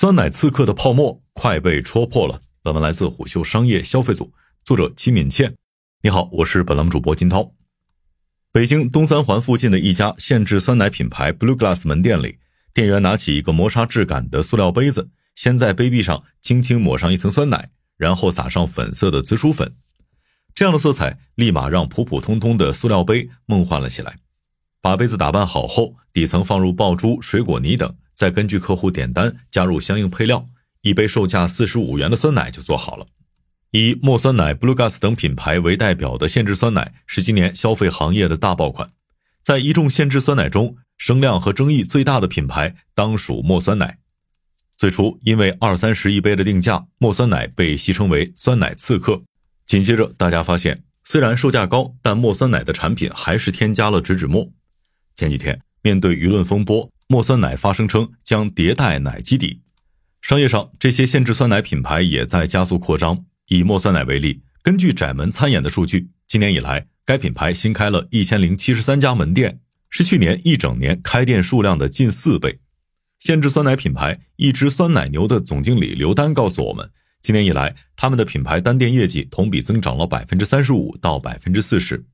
酸奶刺客的泡沫快被戳破了。本文来自虎嗅商业消费组，作者齐敏倩。你好，我是本栏目主播金涛。北京东三环附近的一家限制酸奶品牌 Blue Glass 门店里，店员拿起一个磨砂质感的塑料杯子，先在杯壁上轻轻抹上一层酸奶，然后撒上粉色的紫薯粉。这样的色彩立马让普普通通的塑料杯梦幻了起来。把杯子打扮好后，底层放入爆珠、水果泥等。再根据客户点单加入相应配料，一杯售价四十五元的酸奶就做好了。以墨酸奶、Blue Gas 等品牌为代表的限制酸奶是今年消费行业的大爆款。在一众限制酸奶中，声量和争议最大的品牌当属墨酸奶。最初因为二三十一杯的定价，墨酸奶被戏称为“酸奶刺客”。紧接着，大家发现，虽然售价高，但墨酸奶的产品还是添加了植脂末。前几天，面对舆论风波。墨酸奶发声称将迭代奶基底，商业上这些限制酸奶品牌也在加速扩张。以墨酸奶为例，根据窄门参演的数据，今年以来该品牌新开了一千零七十三家门店，是去年一整年开店数量的近四倍。限制酸奶品牌一只酸奶牛的总经理刘丹告诉我们，今年以来他们的品牌单店业绩同比增长了百分之三十五到百分之四十。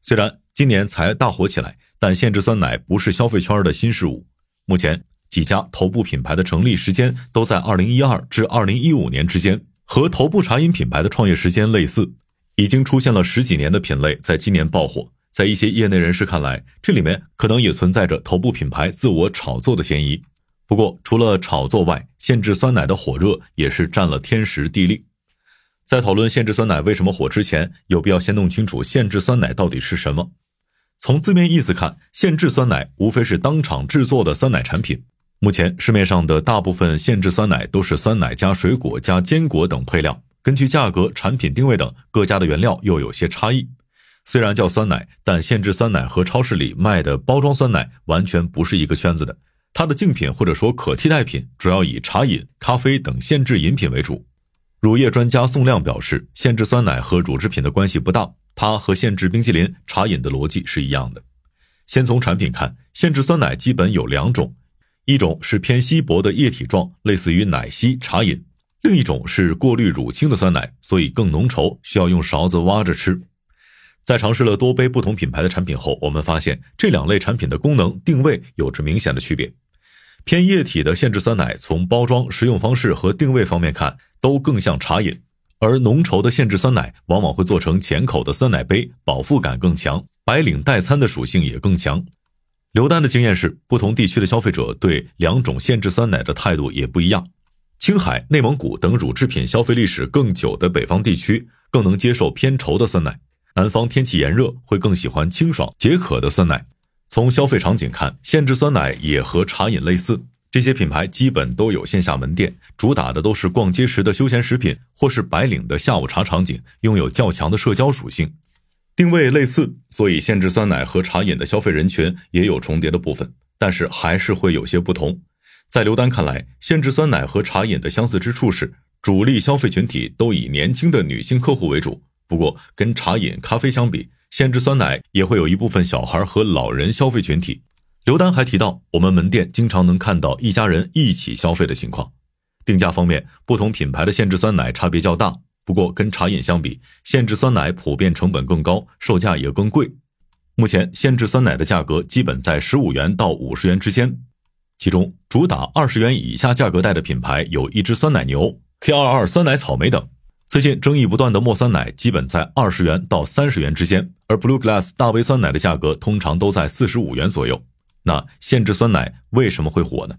虽然今年才大火起来。但限制酸奶不是消费圈的新事物。目前，几家头部品牌的成立时间都在二零一二至二零一五年之间，和头部茶饮品牌的创业时间类似。已经出现了十几年的品类，在今年爆火。在一些业内人士看来，这里面可能也存在着头部品牌自我炒作的嫌疑。不过，除了炒作外，限制酸奶的火热也是占了天时地利。在讨论限制酸奶为什么火之前，有必要先弄清楚限制酸奶到底是什么。从字面意思看，限制酸奶无非是当场制作的酸奶产品。目前市面上的大部分限制酸奶都是酸奶加水果加坚果等配料，根据价格、产品定位等，各家的原料又有些差异。虽然叫酸奶，但限制酸奶和超市里卖的包装酸奶完全不是一个圈子的。它的竞品或者说可替代品，主要以茶饮、咖啡等限制饮品为主。乳业专家宋亮表示，限制酸奶和乳制品的关系不大。它和限制冰淇淋、茶饮的逻辑是一样的。先从产品看，限制酸奶基本有两种，一种是偏稀薄的液体状，类似于奶昔、茶饮；另一种是过滤乳清的酸奶，所以更浓稠，需要用勺子挖着吃。在尝试了多杯不同品牌的产品后，我们发现这两类产品的功能定位有着明显的区别。偏液体的限制酸奶，从包装、食用方式和定位方面看，都更像茶饮。而浓稠的限制酸奶往往会做成浅口的酸奶杯，饱腹感更强，白领代餐的属性也更强。刘丹的经验是，不同地区的消费者对两种限制酸奶的态度也不一样。青海、内蒙古等乳制品消费历史更久的北方地区，更能接受偏稠的酸奶；南方天气炎热，会更喜欢清爽解渴的酸奶。从消费场景看，限制酸奶也和茶饮类似。这些品牌基本都有线下门店，主打的都是逛街时的休闲食品，或是白领的下午茶场景，拥有较强的社交属性。定位类似，所以限制酸奶和茶饮的消费人群也有重叠的部分，但是还是会有些不同。在刘丹看来，限制酸奶和茶饮的相似之处是，主力消费群体都以年轻的女性客户为主。不过，跟茶饮、咖啡相比，限制酸奶也会有一部分小孩和老人消费群体。刘丹还提到，我们门店经常能看到一家人一起消费的情况。定价方面，不同品牌的限制酸奶差别较大。不过，跟茶饮相比，限制酸奶普遍成本更高，售价也更贵。目前，限制酸奶的价格基本在十五元到五十元之间。其中，主打二十元以下价格带的品牌有一只酸奶牛、K 二二酸奶草莓等。最近争议不断的墨酸奶，基本在二十元到三十元之间，而 Blue Glass 大杯酸奶的价格通常都在四十五元左右。那限制酸奶为什么会火呢？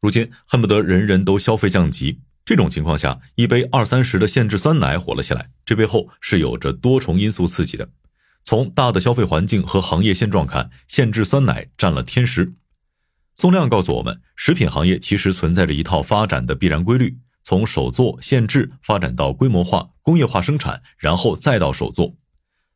如今恨不得人人都消费降级，这种情况下，一杯二三十的限制酸奶火了起来，这背后是有着多重因素刺激的。从大的消费环境和行业现状看，限制酸奶占了天时。宋亮告诉我们，食品行业其实存在着一套发展的必然规律，从手做限制发展到规模化、工业化生产，然后再到手做。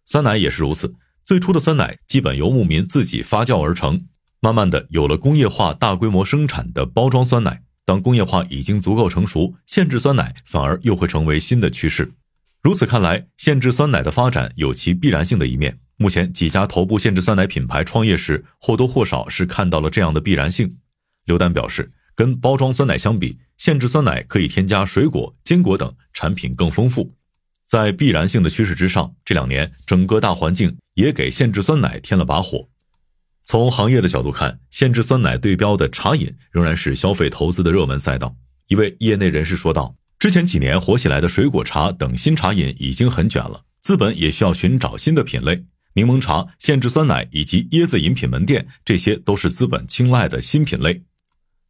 酸奶也是如此，最初的酸奶基本由牧民自己发酵而成。慢慢的，有了工业化大规模生产的包装酸奶。当工业化已经足够成熟，限制酸奶反而又会成为新的趋势。如此看来，限制酸奶的发展有其必然性的一面。目前几家头部限制酸奶品牌创业时，或多或少是看到了这样的必然性。刘丹表示，跟包装酸奶相比，限制酸奶可以添加水果、坚果等，产品更丰富。在必然性的趋势之上，这两年整个大环境也给限制酸奶添了把火。从行业的角度看，限制酸奶对标的茶饮仍然是消费投资的热门赛道。一位业内人士说道：“之前几年火起来的水果茶等新茶饮已经很卷了，资本也需要寻找新的品类。柠檬茶、限制酸奶以及椰子饮品门店，这些都是资本青睐的新品类。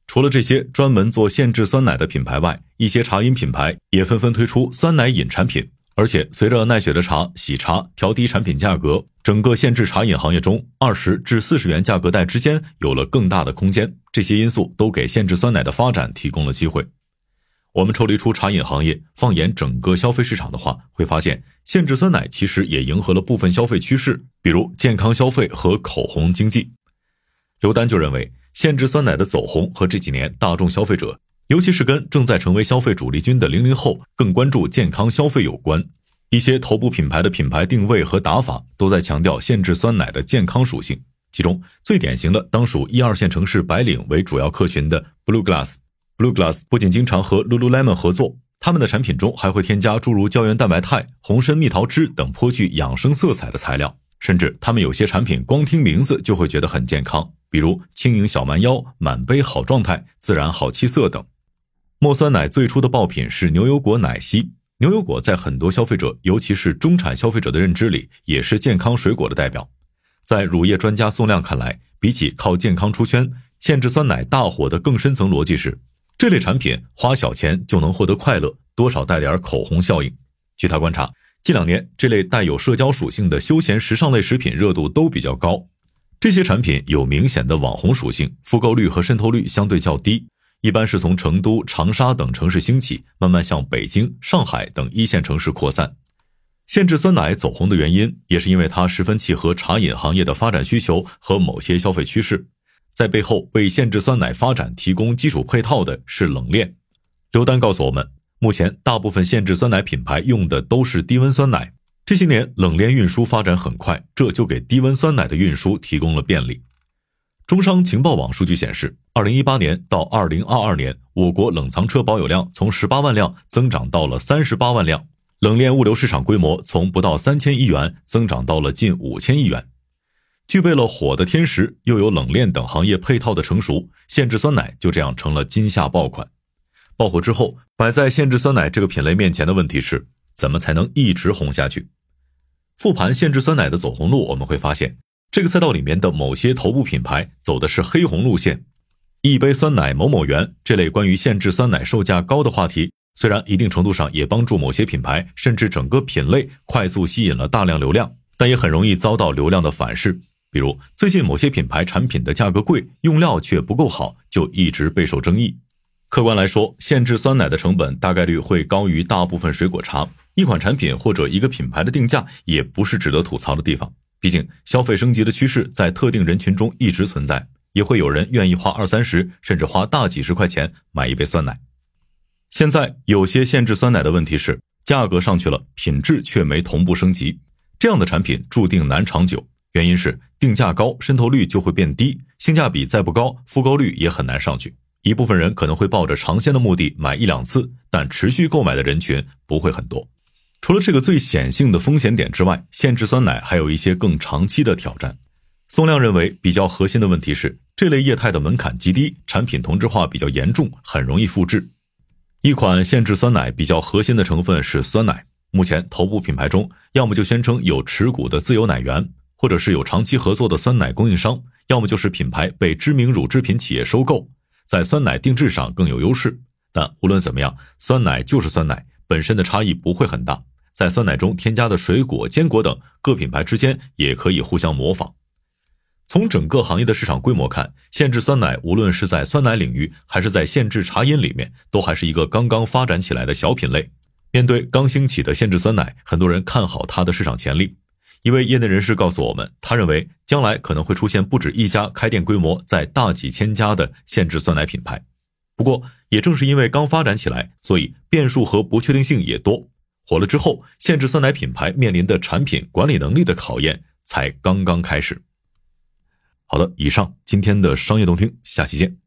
除了这些专门做限制酸奶的品牌外，一些茶饮品牌也纷纷推出酸奶饮产品。”而且，随着奈雪的茶、喜茶调低产品价格，整个限制茶饮行业中，二十至四十元价格带之间有了更大的空间。这些因素都给限制酸奶的发展提供了机会。我们抽离出茶饮行业，放眼整个消费市场的话，会发现限制酸奶其实也迎合了部分消费趋势，比如健康消费和口红经济。刘丹就认为，限制酸奶的走红和这几年大众消费者。尤其是跟正在成为消费主力军的零零后更关注健康消费有关，一些头部品牌的品牌定位和打法都在强调限制酸奶的健康属性。其中最典型的当属一二线城市白领为主要客群的 Blue Glass。Blue Glass 不仅经常和 Lululemon 合作，他们的产品中还会添加诸如胶原蛋白肽、红参蜜桃汁等颇具养生色彩的材料，甚至他们有些产品光听名字就会觉得很健康，比如轻盈小蛮腰、满杯好状态、自然好气色等。墨酸奶最初的爆品是牛油果奶昔。牛油果在很多消费者，尤其是中产消费者的认知里，也是健康水果的代表。在乳业专家宋亮看来，比起靠健康出圈，限制酸奶大火的更深层逻辑是，这类产品花小钱就能获得快乐，多少带点口红效应。据他观察，近两年这类带有社交属性的休闲时尚类食品热度都比较高。这些产品有明显的网红属性，复购率和渗透率相对较低。一般是从成都、长沙等城市兴起，慢慢向北京、上海等一线城市扩散。限制酸奶走红的原因，也是因为它十分契合茶饮行业的发展需求和某些消费趋势。在背后为限制酸奶发展提供基础配套的是冷链。刘丹告诉我们，目前大部分限制酸奶品牌用的都是低温酸奶，这些年冷链运输发展很快，这就给低温酸奶的运输提供了便利。中商情报网数据显示，二零一八年到二零二二年，我国冷藏车保有量从十八万辆增长到了三十八万辆，冷链物流市场规模从不到三千亿元增长到了近五千亿元。具备了火的天时，又有冷链等行业配套的成熟，限制酸奶就这样成了今夏爆款。爆火之后，摆在限制酸奶这个品类面前的问题是，怎么才能一直红下去？复盘限制酸奶的走红路，我们会发现。这个赛道里面的某些头部品牌走的是黑红路线，一杯酸奶某某元这类关于限制酸奶售价高的话题，虽然一定程度上也帮助某些品牌甚至整个品类快速吸引了大量流量，但也很容易遭到流量的反噬。比如最近某些品牌产品的价格贵，用料却不够好，就一直备受争议。客观来说，限制酸奶的成本大概率会高于大部分水果茶，一款产品或者一个品牌的定价也不是值得吐槽的地方。毕竟，消费升级的趋势在特定人群中一直存在，也会有人愿意花二三十，甚至花大几十块钱买一杯酸奶。现在有些限制酸奶的问题是，价格上去了，品质却没同步升级，这样的产品注定难长久。原因是定价高，渗透率就会变低，性价比再不高，复购率也很难上去。一部分人可能会抱着尝鲜的目的买一两次，但持续购买的人群不会很多。除了这个最显性的风险点之外，限制酸奶还有一些更长期的挑战。宋亮认为，比较核心的问题是，这类业态的门槛极低，产品同质化比较严重，很容易复制。一款限制酸奶比较核心的成分是酸奶，目前头部品牌中，要么就宣称有持股的自有奶源，或者是有长期合作的酸奶供应商，要么就是品牌被知名乳制品企业收购，在酸奶定制上更有优势。但无论怎么样，酸奶就是酸奶，本身的差异不会很大。在酸奶中添加的水果、坚果等，各品牌之间也可以互相模仿。从整个行业的市场规模看，限制酸奶无论是在酸奶领域，还是在限制茶饮里面，都还是一个刚刚发展起来的小品类。面对刚兴起的限制酸奶，很多人看好它的市场潜力。一位业内人士告诉我们，他认为将来可能会出现不止一家开店规模在大几千家的限制酸奶品牌。不过，也正是因为刚发展起来，所以变数和不确定性也多。火了之后，限制酸奶品牌面临的产品管理能力的考验才刚刚开始。好的，以上今天的商业动听，下期见。